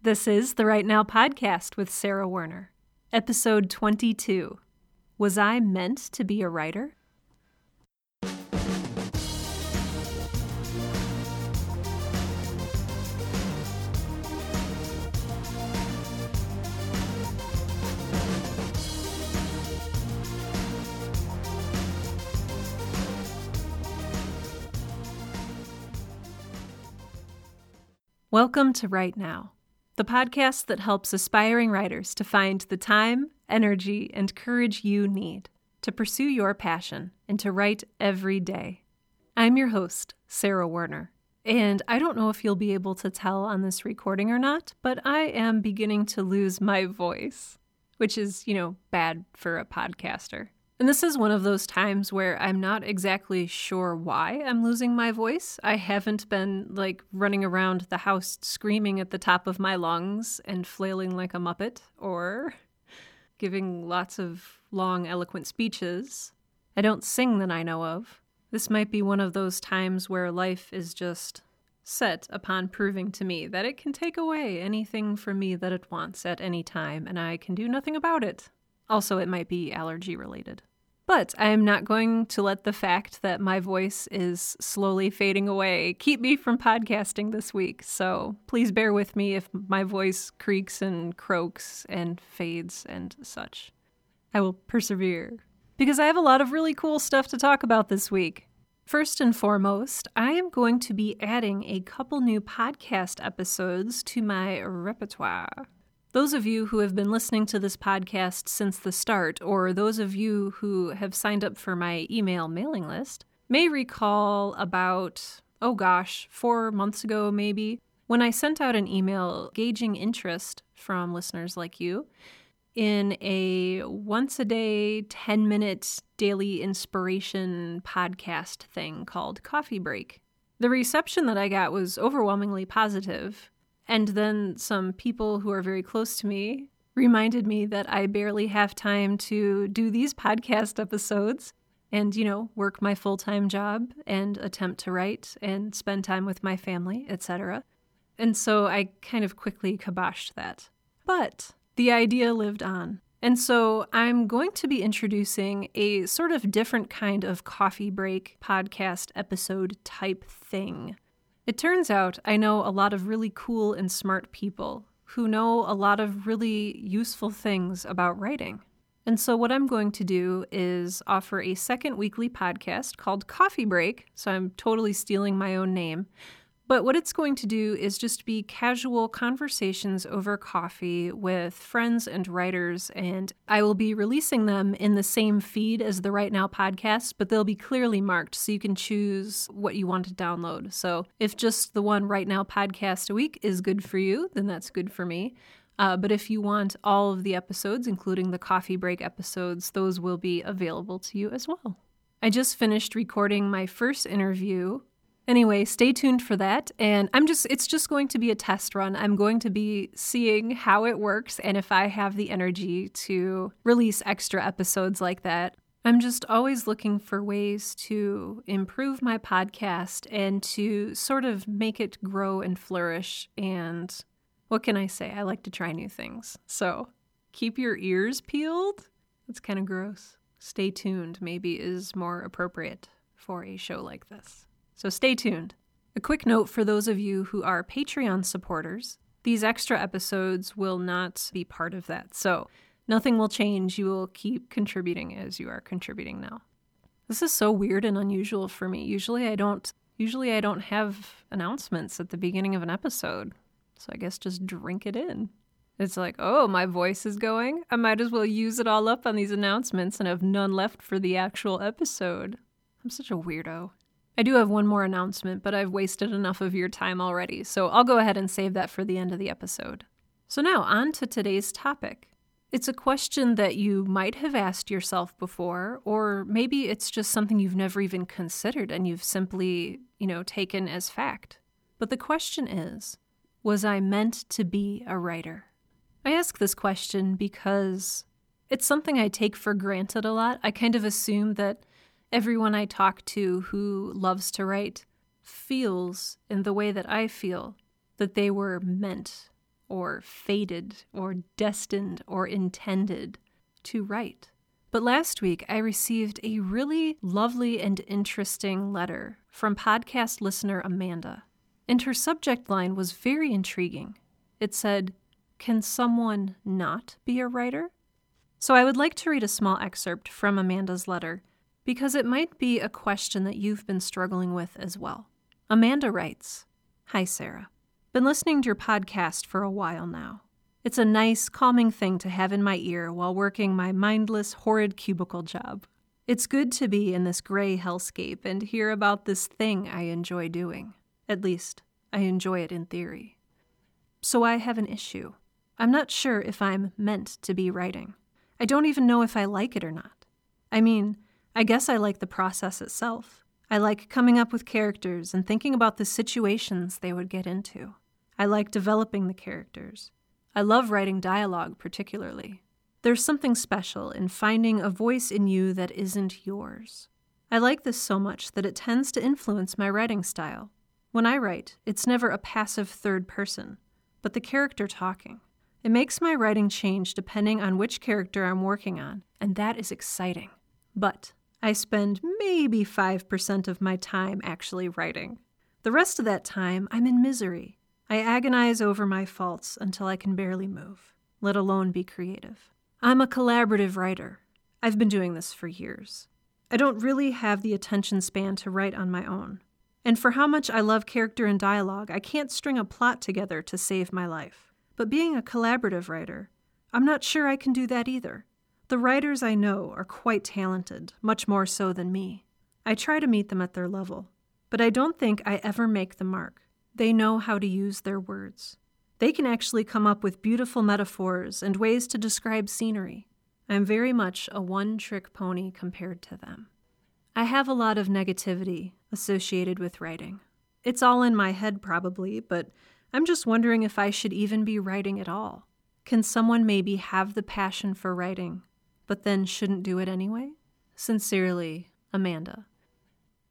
This is the Write Now podcast with Sarah Werner, episode 22. Was I meant to be a writer? Welcome to Write Now, the podcast that helps aspiring writers to find the time, energy, and courage you need to pursue your passion and to write every day. I'm your host, Sarah Werner, and I don't know if you'll be able to tell on this recording or not, but I am beginning to lose my voice, which is, you know, bad for a podcaster. And this is one of those times where I'm not exactly sure why I'm losing my voice. I haven't been like running around the house screaming at the top of my lungs and flailing like a muppet or giving lots of long, eloquent speeches. I don't sing that I know of. This might be one of those times where life is just set upon proving to me that it can take away anything from me that it wants at any time, and I can do nothing about it. Also, it might be allergy related. But I am not going to let the fact that my voice is slowly fading away keep me from podcasting this week. So please bear with me if my voice creaks and croaks and fades and such. I will persevere because I have a lot of really cool stuff to talk about this week. First and foremost, I am going to be adding a couple new podcast episodes to my repertoire. Those of you who have been listening to this podcast since the start, or those of you who have signed up for my email mailing list, may recall about, oh gosh, four months ago maybe, when I sent out an email gauging interest from listeners like you in a once a day, 10 minute daily inspiration podcast thing called Coffee Break. The reception that I got was overwhelmingly positive, and then some people who are very close to me reminded me that I barely have time to do these podcast episodes and, you know, work my full time job and attempt to write and spend time with my family, etc. And so I kind of quickly kiboshed that. But the idea lived on. And so I'm going to be introducing a sort of different kind of coffee break podcast episode type thing. It turns out I know a lot of really cool and smart people who know a lot of really useful things about writing. And so, what I'm going to do is offer a second weekly podcast called Coffee Break. So, I'm totally stealing my own name. But what it's going to do is just be casual conversations over coffee with friends and writers, and I will be releasing them in the same feed as the Write Now podcast, but they'll be clearly marked so you can choose what you want to download. So if just the one Write Now podcast a week is good for you, then that's good for me. Uh, but if you want all of the episodes, including the coffee break episodes, those will be available to you as well. I just finished recording my first interview Anyway, stay tuned for that. And I'm just, it's just going to be a test run. I'm going to be seeing how it works and if I have the energy to release extra episodes like that. I'm just always looking for ways to improve my podcast and to sort of make it grow and flourish. And what can I say? I like to try new things. So keep your ears peeled. That's kind of gross. Stay tuned, maybe, is more appropriate for a show like this. So stay tuned. A quick note for those of you who are Patreon supporters these extra episodes will not be part of that. So nothing will change. You will keep contributing as you are contributing now. This is so weird and unusual for me. Usually I don't usually I don't have announcements at the beginning of an episode. So I guess just drink it in. It's like, oh, my voice is going. I might as well use it all up on these announcements and have none left for the actual episode. I'm such a weirdo. I do have one more announcement, but I've wasted enough of your time already, so I'll go ahead and save that for the end of the episode. So, now on to today's topic. It's a question that you might have asked yourself before, or maybe it's just something you've never even considered and you've simply, you know, taken as fact. But the question is Was I meant to be a writer? I ask this question because it's something I take for granted a lot. I kind of assume that everyone I talk to who loves to write feels in the way that I feel that they were meant or fated or destined or intended to write. But last week, I received a really lovely and interesting letter from podcast listener Amanda. And her subject line was very intriguing. It said, Can someone not be a writer? So I would like to read a small excerpt from Amanda's letter because it might be a question that you've been struggling with as well. Amanda writes Hi, Sarah. Been listening to your podcast for a while now. It's a nice, calming thing to have in my ear while working my mindless, horrid cubicle job. It's good to be in this gray hellscape and hear about this thing I enjoy doing. At least, I enjoy it in theory. So I have an issue. I'm not sure if I'm meant to be writing. I don't even know if I like it or not. I mean, I guess I like the process itself. I like coming up with characters and thinking about the situations they would get into. I like developing the characters. I love writing dialogue, particularly. There's something special in finding a voice in you that isn't yours. I like this so much that it tends to influence my writing style. When I write, it's never a passive third person, but the character talking. It makes my writing change depending on which character I'm working on, and that is exciting. But I spend maybe 5% of my time actually writing. The rest of that time, I'm in misery. I agonize over my faults until I can barely move, let alone be creative. I'm a collaborative writer. I've been doing this for years. I don't really have the attention span to write on my own. And for how much I love character and dialogue, I can't string a plot together to save my life. But being a collaborative writer, I'm not sure I can do that either. The writers I know are quite talented, much more so than me. I try to meet them at their level, but I don't think I ever make the mark. They know how to use their words. They can actually come up with beautiful metaphors and ways to describe scenery. I'm very much a one trick pony compared to them. I have a lot of negativity associated with writing. It's all in my head, probably, but I'm just wondering if I should even be writing at all. Can someone maybe have the passion for writing, but then shouldn't do it anyway? Sincerely, Amanda.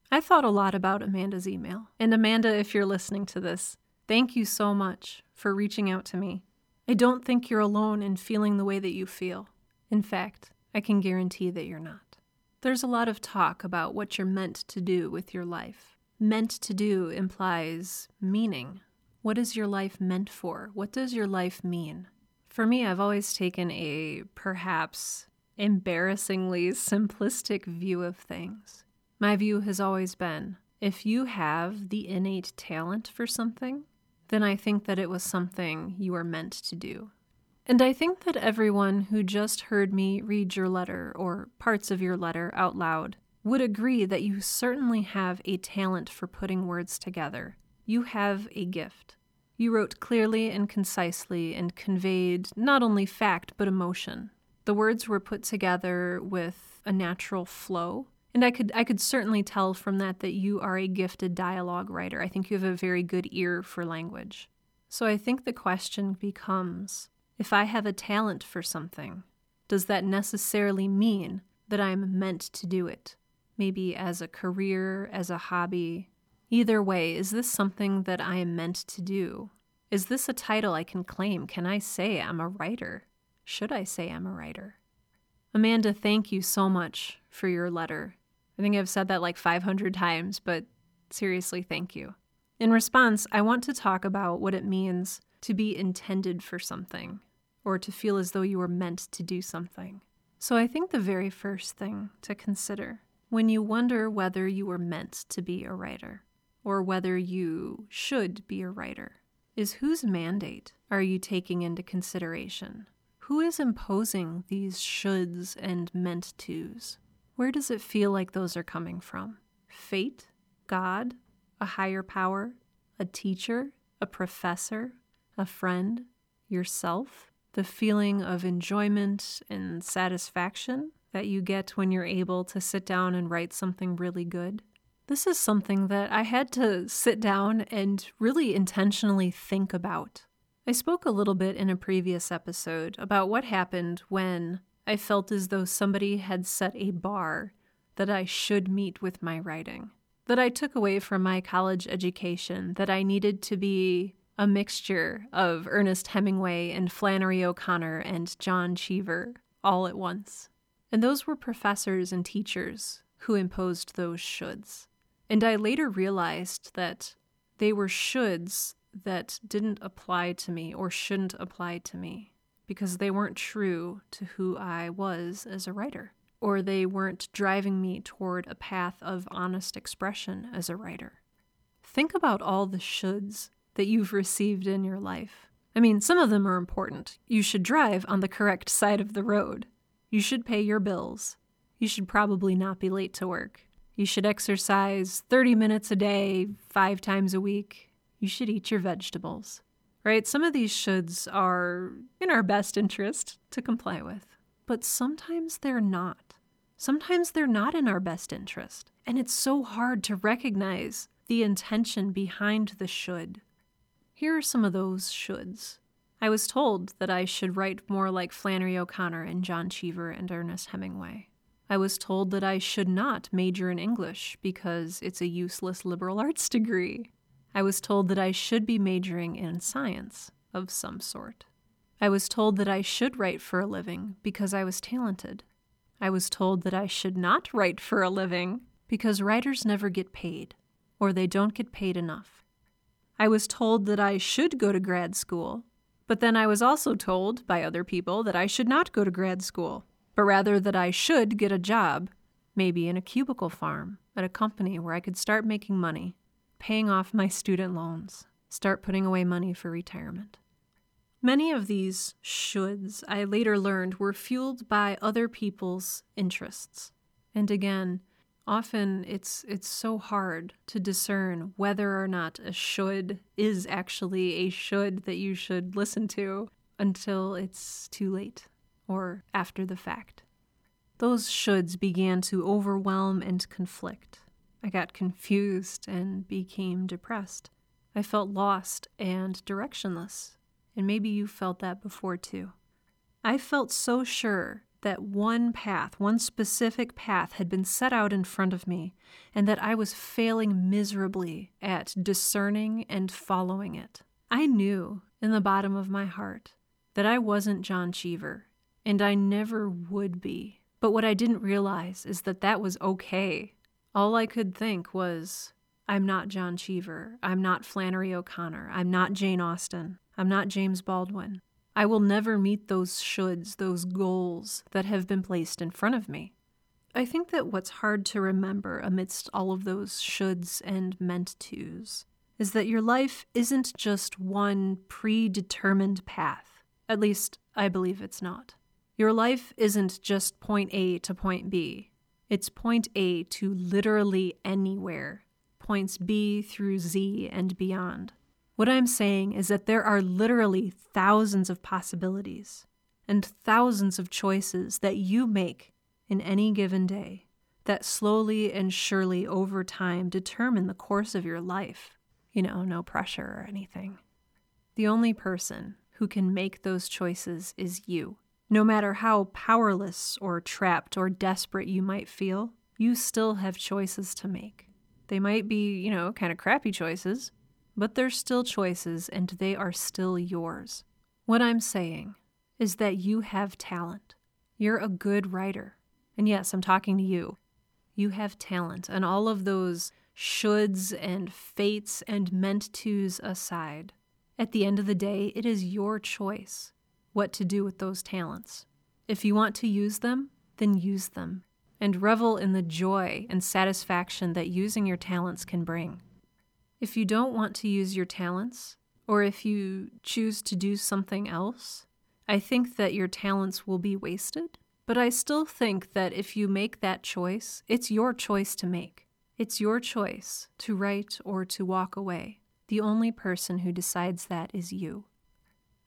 I thought a lot about Amanda's email. And Amanda, if you're listening to this, thank you so much for reaching out to me. I don't think you're alone in feeling the way that you feel. In fact, I can guarantee that you're not. There's a lot of talk about what you're meant to do with your life. Meant to do implies meaning, what is your life meant for? What does your life mean? For me, I've always taken a perhaps embarrassingly simplistic view of things. My view has always been if you have the innate talent for something, then I think that it was something you were meant to do. And I think that everyone who just heard me read your letter or parts of your letter out loud would agree that you certainly have a talent for putting words together. You have a gift. You wrote clearly and concisely and conveyed not only fact but emotion. The words were put together with a natural flow, and I could I could certainly tell from that that you are a gifted dialogue writer. I think you have a very good ear for language. So I think the question becomes if I have a talent for something, does that necessarily mean that I'm meant to do it? Maybe as a career, as a hobby, Either way, is this something that I am meant to do? Is this a title I can claim? Can I say I'm a writer? Should I say I'm a writer? Amanda, thank you so much for your letter. I think I've said that like 500 times, but seriously, thank you. In response, I want to talk about what it means to be intended for something, or to feel as though you were meant to do something. So I think the very first thing to consider when you wonder whether you were meant to be a writer or whether you should be a writer is whose mandate are you taking into consideration? Who is imposing these shoulds and meant tos? Where does it feel like those are coming from? Fate? God? A higher power? A teacher? A professor? A friend? Yourself? The feeling of enjoyment and satisfaction that you get when you're able to sit down and write something really good? This is something that I had to sit down and really intentionally think about. I spoke a little bit in a previous episode about what happened when I felt as though somebody had set a bar that I should meet with my writing, that I took away from my college education, that I needed to be a mixture of Ernest Hemingway and Flannery O'Connor and John Cheever all at once. And those were professors and teachers who imposed those shoulds. And I later realized that they were shoulds that didn't apply to me or shouldn't apply to me because they weren't true to who I was as a writer, or they weren't driving me toward a path of honest expression as a writer. Think about all the shoulds that you've received in your life. I mean, some of them are important. You should drive on the correct side of the road. You should pay your bills. You should probably not be late to work. You should exercise 30 minutes a day, five times a week. You should eat your vegetables right? Some of these shoulds are in our best interest to comply with, but sometimes they're not. Sometimes they're not in our best interest. And it's so hard to recognize the intention behind the should. Here are some of those shoulds. I was told that I should write more like Flannery O'Connor and John Cheever and Ernest Hemingway. I was told that I should not major in English because it's a useless liberal arts degree. I was told that I should be majoring in science of some sort. I was told that I should write for a living because I was talented. I was told that I should not write for a living because writers never get paid, or they don't get paid enough. I was told that I should go to grad school, but then I was also told by other people that I should not go to grad school, but rather that I should get a job, maybe in a cubicle farm at a company where I could start making money paying off my student loans, start putting away money for retirement. Many of these shoulds I later learned were fueled by other people's interests. And again, often it's it's so hard to discern whether or not a should is actually a should that you should listen to until it's too late or after the fact. Those shoulds began to overwhelm and conflict. I got confused and became depressed. I felt lost and directionless, and maybe you felt that before too. I felt so sure that one path, one specific path, had been set out in front of me, and that I was failing miserably at discerning and following it. I knew in the bottom of my heart that I wasn't John Cheever, and I never would be. But what I didn't realize is that that was okay. All I could think was, I'm not John Cheever. I'm not Flannery O'Connor. I'm not Jane Austen. I'm not James Baldwin. I will never meet those shoulds, those goals that have been placed in front of me. I think that what's hard to remember amidst all of those shoulds and meant tos is that your life isn't just one predetermined path. At least, I believe it's not. Your life isn't just point A to point B. It's point A to literally anywhere, points B through Z and beyond. What I'm saying is that there are literally thousands of possibilities and thousands of choices that you make in any given day that slowly and surely over time determine the course of your life. You know, no pressure or anything. The only person who can make those choices is you. No matter how powerless or trapped or desperate you might feel, you still have choices to make. They might be, you know, kind of crappy choices, but they're still choices and they are still yours. What I'm saying is that you have talent. You're a good writer. And yes, I'm talking to you. You have talent, and all of those shoulds and fates and meant tos aside, at the end of the day, it is your choice what to do with those talents. If you want to use them, then use them, and revel in the joy and satisfaction that using your talents can bring. If you don't want to use your talents, or if you choose to do something else, I think that your talents will be wasted. But I still think that if you make that choice, it's your choice to make. It's your choice to write or to walk away. The only person who decides that is you.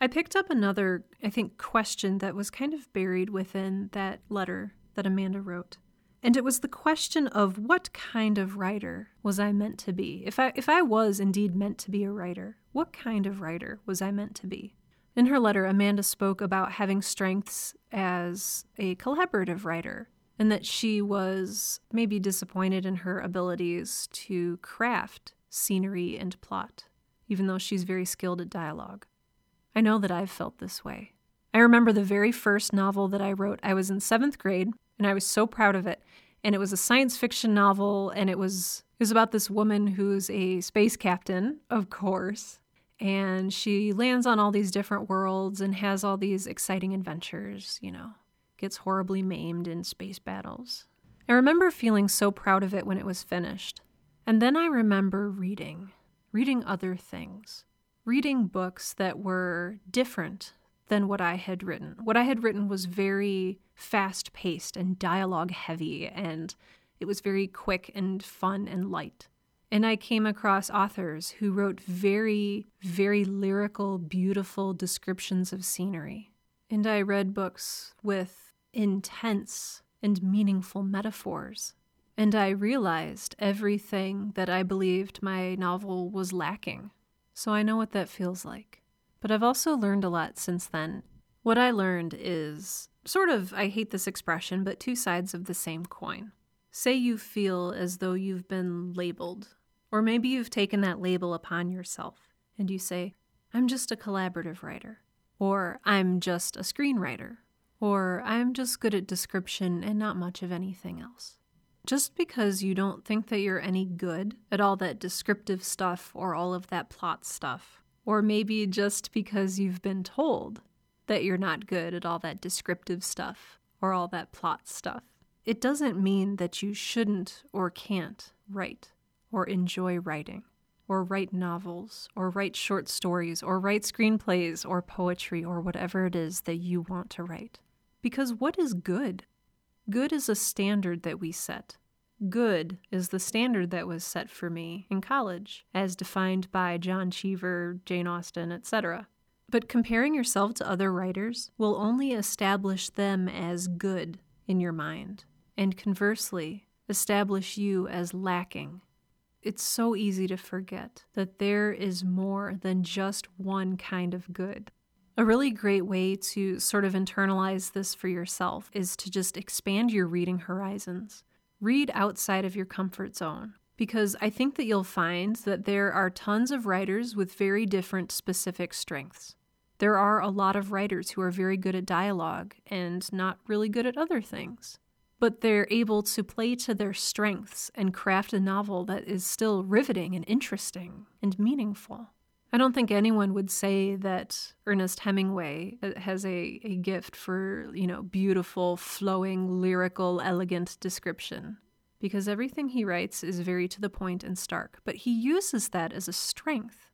I picked up another, I think, question that was kind of buried within that letter that Amanda wrote. And it was the question of what kind of writer was I meant to be? If I if I was indeed meant to be a writer, what kind of writer was I meant to be? In her letter, Amanda spoke about having strengths as a collaborative writer and that she was maybe disappointed in her abilities to craft scenery and plot even though she's very skilled at dialogue. I know that I've felt this way. I remember the very first novel that I wrote. I was in seventh grade, and I was so proud of it. And it was a science fiction novel, and it was it was about this woman who's a space captain, of course, and she lands on all these different worlds and has all these exciting adventures. You know, gets horribly maimed in space battles. I remember feeling so proud of it when it was finished. And then I remember reading, reading other things, reading books that were different than what I had written. What I had written was very fast paced and dialogue heavy, and it was very quick and fun and light. And I came across authors who wrote very, very lyrical, beautiful descriptions of scenery. And I read books with intense and meaningful metaphors. And I realized everything that I believed my novel was lacking. So I know what that feels like. But I've also learned a lot since then. What I learned is sort of, I hate this expression, but two sides of the same coin. Say you feel as though you've been labeled, or maybe you've taken that label upon yourself, and you say, I'm just a collaborative writer, or I'm just a screenwriter, or I'm just good at description and not much of anything else. Just because you don't think that you're any good at all that descriptive stuff or all of that plot stuff, or maybe just because you've been told that you're not good at all that descriptive stuff or all that plot stuff, it doesn't mean that you shouldn't or can't write or enjoy writing or write novels, or write short stories, or write screenplays, or poetry, or whatever it is that you want to write. Because what is good? Good is a standard that we set. Good is the standard that was set for me in college, as defined by John Cheever, Jane Austen, etc. But comparing yourself to other writers will only establish them as good in your mind, and conversely, establish you as lacking. It's so easy to forget that there is more than just one kind of good. A really great way to sort of internalize this for yourself is to just expand your reading horizons. Read outside of your comfort zone because I think that you'll find that there are tons of writers with very different specific strengths. There are a lot of writers who are very good at dialogue and not really good at other things, but they're able to play to their strengths and craft a novel that is still riveting and interesting and meaningful. I don't think anyone would say that Ernest Hemingway uh, has a, a gift for, you know, beautiful, flowing, lyrical, elegant description. Because everything he writes is very to the point and stark, but he uses that as a strength.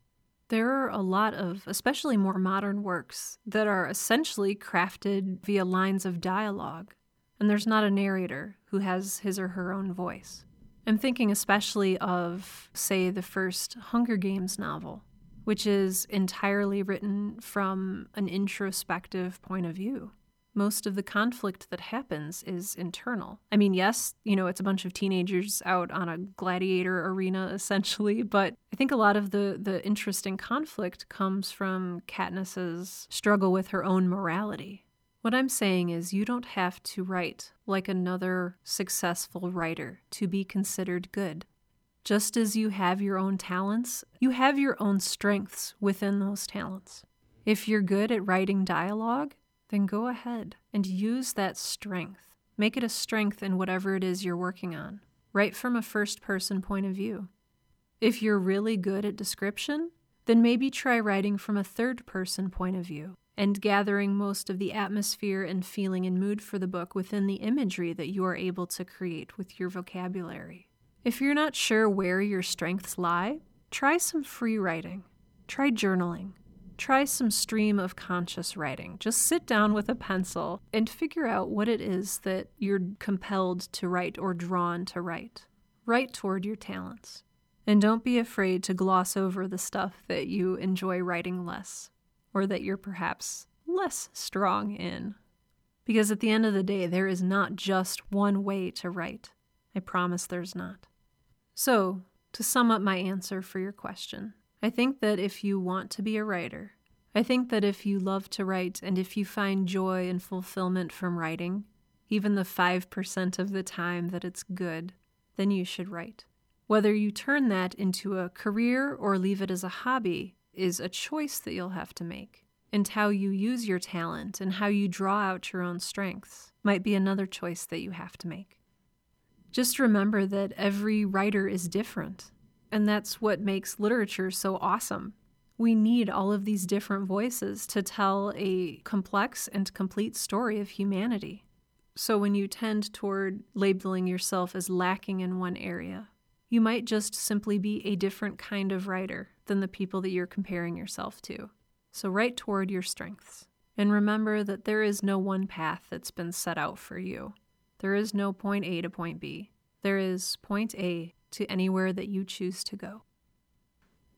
There are a lot of, especially more modern works, that are essentially crafted via lines of dialogue, and there's not a narrator who has his or her own voice. I'm thinking especially of, say, the first Hunger Games novel which is entirely written from an introspective point of view. Most of the conflict that happens is internal. I mean, yes, you know, it's a bunch of teenagers out on a gladiator arena essentially, but I think a lot of the the interesting conflict comes from Katniss's struggle with her own morality. What I'm saying is you don't have to write like another successful writer to be considered good. Just as you have your own talents, you have your own strengths within those talents. If you're good at writing dialogue, then go ahead and use that strength. Make it a strength in whatever it is you're working on. Write from a first person point of view. If you're really good at description, then maybe try writing from a third person point of view and gathering most of the atmosphere and feeling and mood for the book within the imagery that you are able to create with your vocabulary. If you're not sure where your strengths lie, try some free writing. Try journaling. Try some stream of conscious writing. Just sit down with a pencil and figure out what it is that you're compelled to write or drawn to write. Write toward your talents. And don't be afraid to gloss over the stuff that you enjoy writing less, or that you're perhaps less strong in. Because at the end of the day, there is not just one way to write. I promise there's not. So, to sum up my answer for your question, I think that if you want to be a writer, I think that if you love to write and if you find joy and fulfillment from writing, even the 5% of the time that it's good, then you should write. Whether you turn that into a career or leave it as a hobby is a choice that you'll have to make. And how you use your talent and how you draw out your own strengths might be another choice that you have to make. Just remember that every writer is different, and that's what makes literature so awesome. We need all of these different voices to tell a complex and complete story of humanity. So when you tend toward labeling yourself as lacking in one area, you might just simply be a different kind of writer than the people that you're comparing yourself to. So write toward your strengths. And remember that there is no one path that's been set out for you. There is no point A to point B. There is point A to anywhere that you choose to go.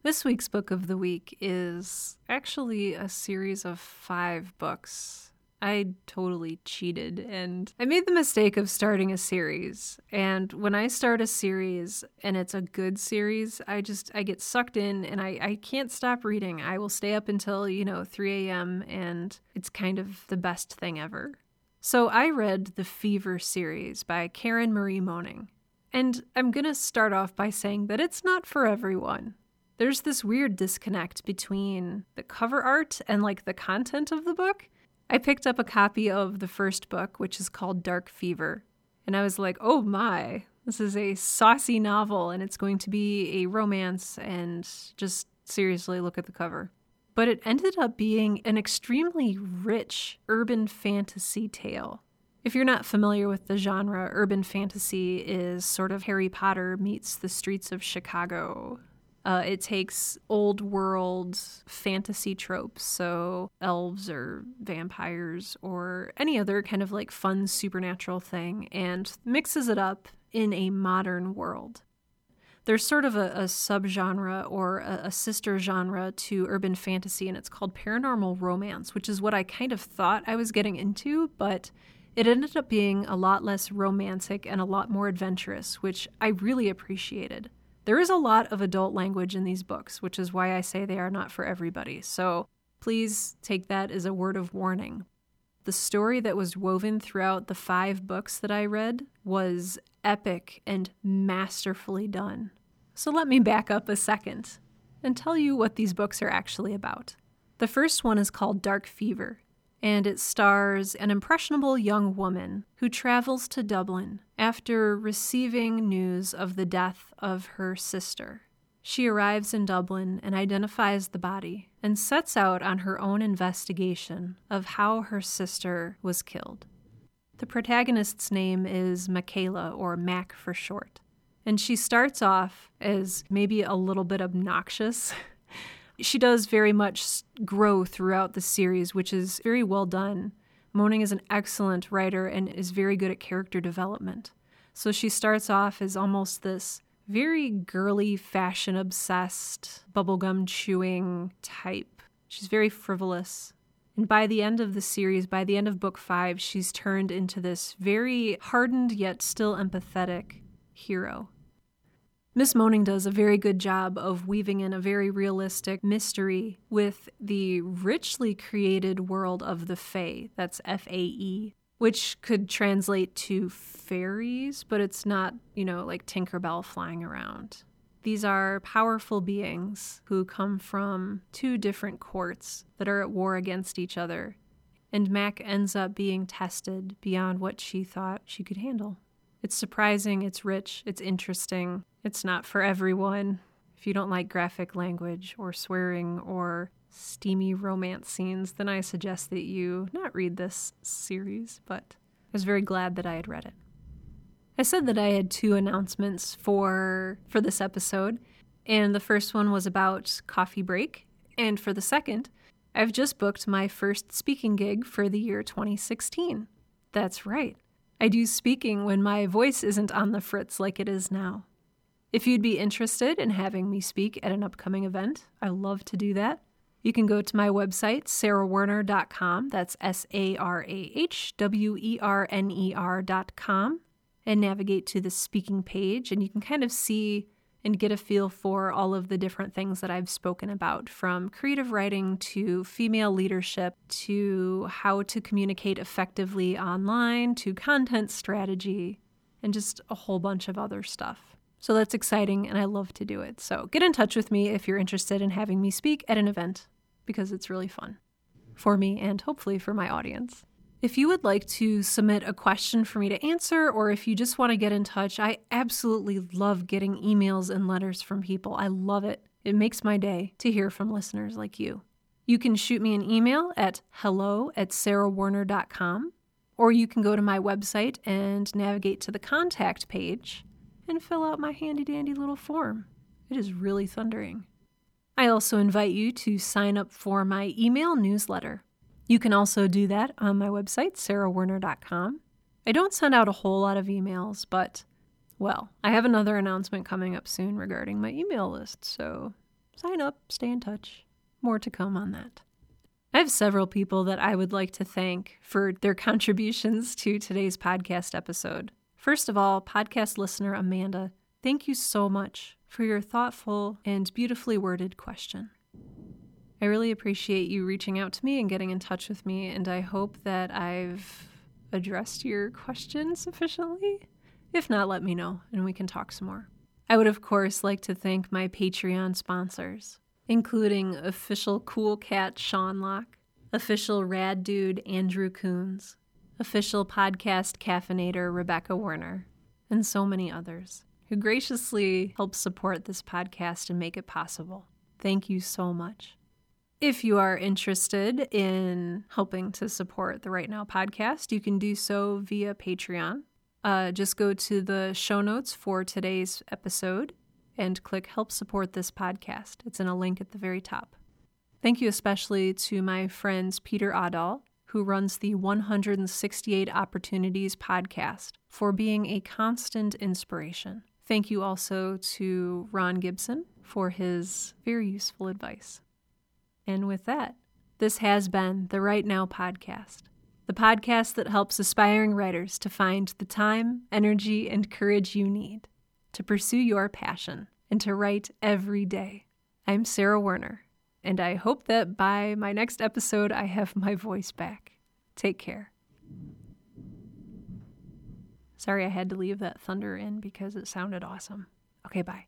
This week's book of the week is actually a series of five books I totally cheated and I made the mistake of starting a series. And when I start a series and it's a good series, I just I get sucked in and I, I can't stop reading. I will stay up until, you know, 3 a.m. and it's kind of the best thing ever. So I read the Fever series by Karen Marie Moning. And I'm gonna start off by saying that it's not for everyone. There's this weird disconnect between the cover art and like the content of the book. I picked up a copy of the first book, which is called Dark Fever, and I was like, oh my, this is a saucy novel and it's going to be a romance, and just seriously look at the cover. But it ended up being an extremely rich urban fantasy tale. If you're not familiar with the genre, urban fantasy is sort of Harry Potter meets the streets of Chicago. Uh, it takes old world fantasy tropes, so elves or vampires or any other kind of like fun supernatural thing, and mixes it up in a modern world. There's sort of a, a subgenre or a, a sister genre to urban fantasy, and it's called paranormal romance, which is what I kind of thought I was getting into, but it ended up being a lot less romantic and a lot more adventurous, which I really appreciated. There is a lot of adult language in these books, which is why I say they are not for everybody. So please take that as a word of warning. The story that was woven throughout the five books that I read was epic and masterfully done. So let me back up a second and tell you what these books are actually about. The first one is called Dark Fever, and it stars an impressionable young woman who travels to Dublin after receiving news of the death of her sister. She arrives in Dublin and identifies the body and sets out on her own investigation of how her sister was killed. The protagonist's name is Michaela, or Mac for short, and she starts off as maybe a little bit obnoxious she does very much grow throughout the series, which is very well done. Moning is an excellent writer and is very good at character development. So she starts off as almost this very girly, fashion obsessed, bubblegum chewing type. She's very frivolous. And by the end of the series, by the end of book five, she's turned into this very hardened yet still empathetic hero. Miss Moning does a very good job of weaving in a very realistic mystery with the richly created world of the Fae. That's F A E, which could translate to fairies, but it's not, you know, like Tinkerbell flying around. These are powerful beings who come from two different courts that are at war against each other. And Mac ends up being tested beyond what she thought she could handle. It's surprising, it's rich, it's interesting, it's not for everyone. If you don't like graphic language or swearing or steamy romance scenes, then I suggest that you not read this series, but I was very glad that I had read it. I said that I had two announcements for for this episode, and the first one was about coffee break, and for the second, I've just booked my first speaking gig for the year 2016. That's right. I do speaking when my voice isn't on the fritz like it is now. If you'd be interested in having me speak at an upcoming event, I love to do that. You can go to my website, sarahwerner.com. That's S A R A H W E R N E R.com, and navigate to the speaking page, and you can kind of see and get a feel for all of the different things that I've spoken about from creative writing to female leadership to how to communicate effectively online to content strategy and just a whole bunch of other stuff. So that's exciting, and I love to do it. So get in touch with me if you're interested in having me speak at an event because it's really fun for me and hopefully for my audience. If you would like to submit a question for me to answer, or if you just want to get in touch, I absolutely love getting emails and letters from people. I love it. It makes my day to hear from listeners like you. You can shoot me an email at hello at sarahwerner.com, or you can go to my website and navigate to the contact page and fill out my handy dandy little form. It is really thundering. I also invite you to sign up for my email newsletter. You can also do that on my website, sarahwerner.com. I don't send out a whole lot of emails, but, well, I have another announcement coming up soon regarding my email list, so sign up, stay in touch. More to come on that. I have several people that I would like to thank for their contributions to today's podcast episode. First of all, podcast listener Amanda, thank you so much for your thoughtful and beautifully worded question. I really appreciate you reaching out to me and getting in touch with me, and I hope that I've addressed your question sufficiently. If not, let me know and we can talk some more. I would, of course, like to thank my Patreon sponsors, including official cool cat Sean Locke, official rad dude Andrew Coons, official podcast caffeinator Rebecca Werner, and so many others who graciously help support this podcast and make it possible. Thank you so much. If you are interested in helping to support the Write Now podcast, you can do so via Patreon. Uh, just go to the show notes for today's episode and click Help Support This Podcast. It's in a link at the very top. Thank you especially to my friends Peter Adal who runs the 168 Opportunities podcast, for being a constant inspiration. Thank you also to Ron Gibson for his very useful advice. And with that, this has been the Write Now podcast, the podcast that helps aspiring writers to find the time, energy, and courage you need to pursue your passion and to write every day. I'm Sarah Werner and I hope that by my next episode, I have my voice back. Take care. Sorry I had to leave that thunder in because it sounded awesome. Okay, bye.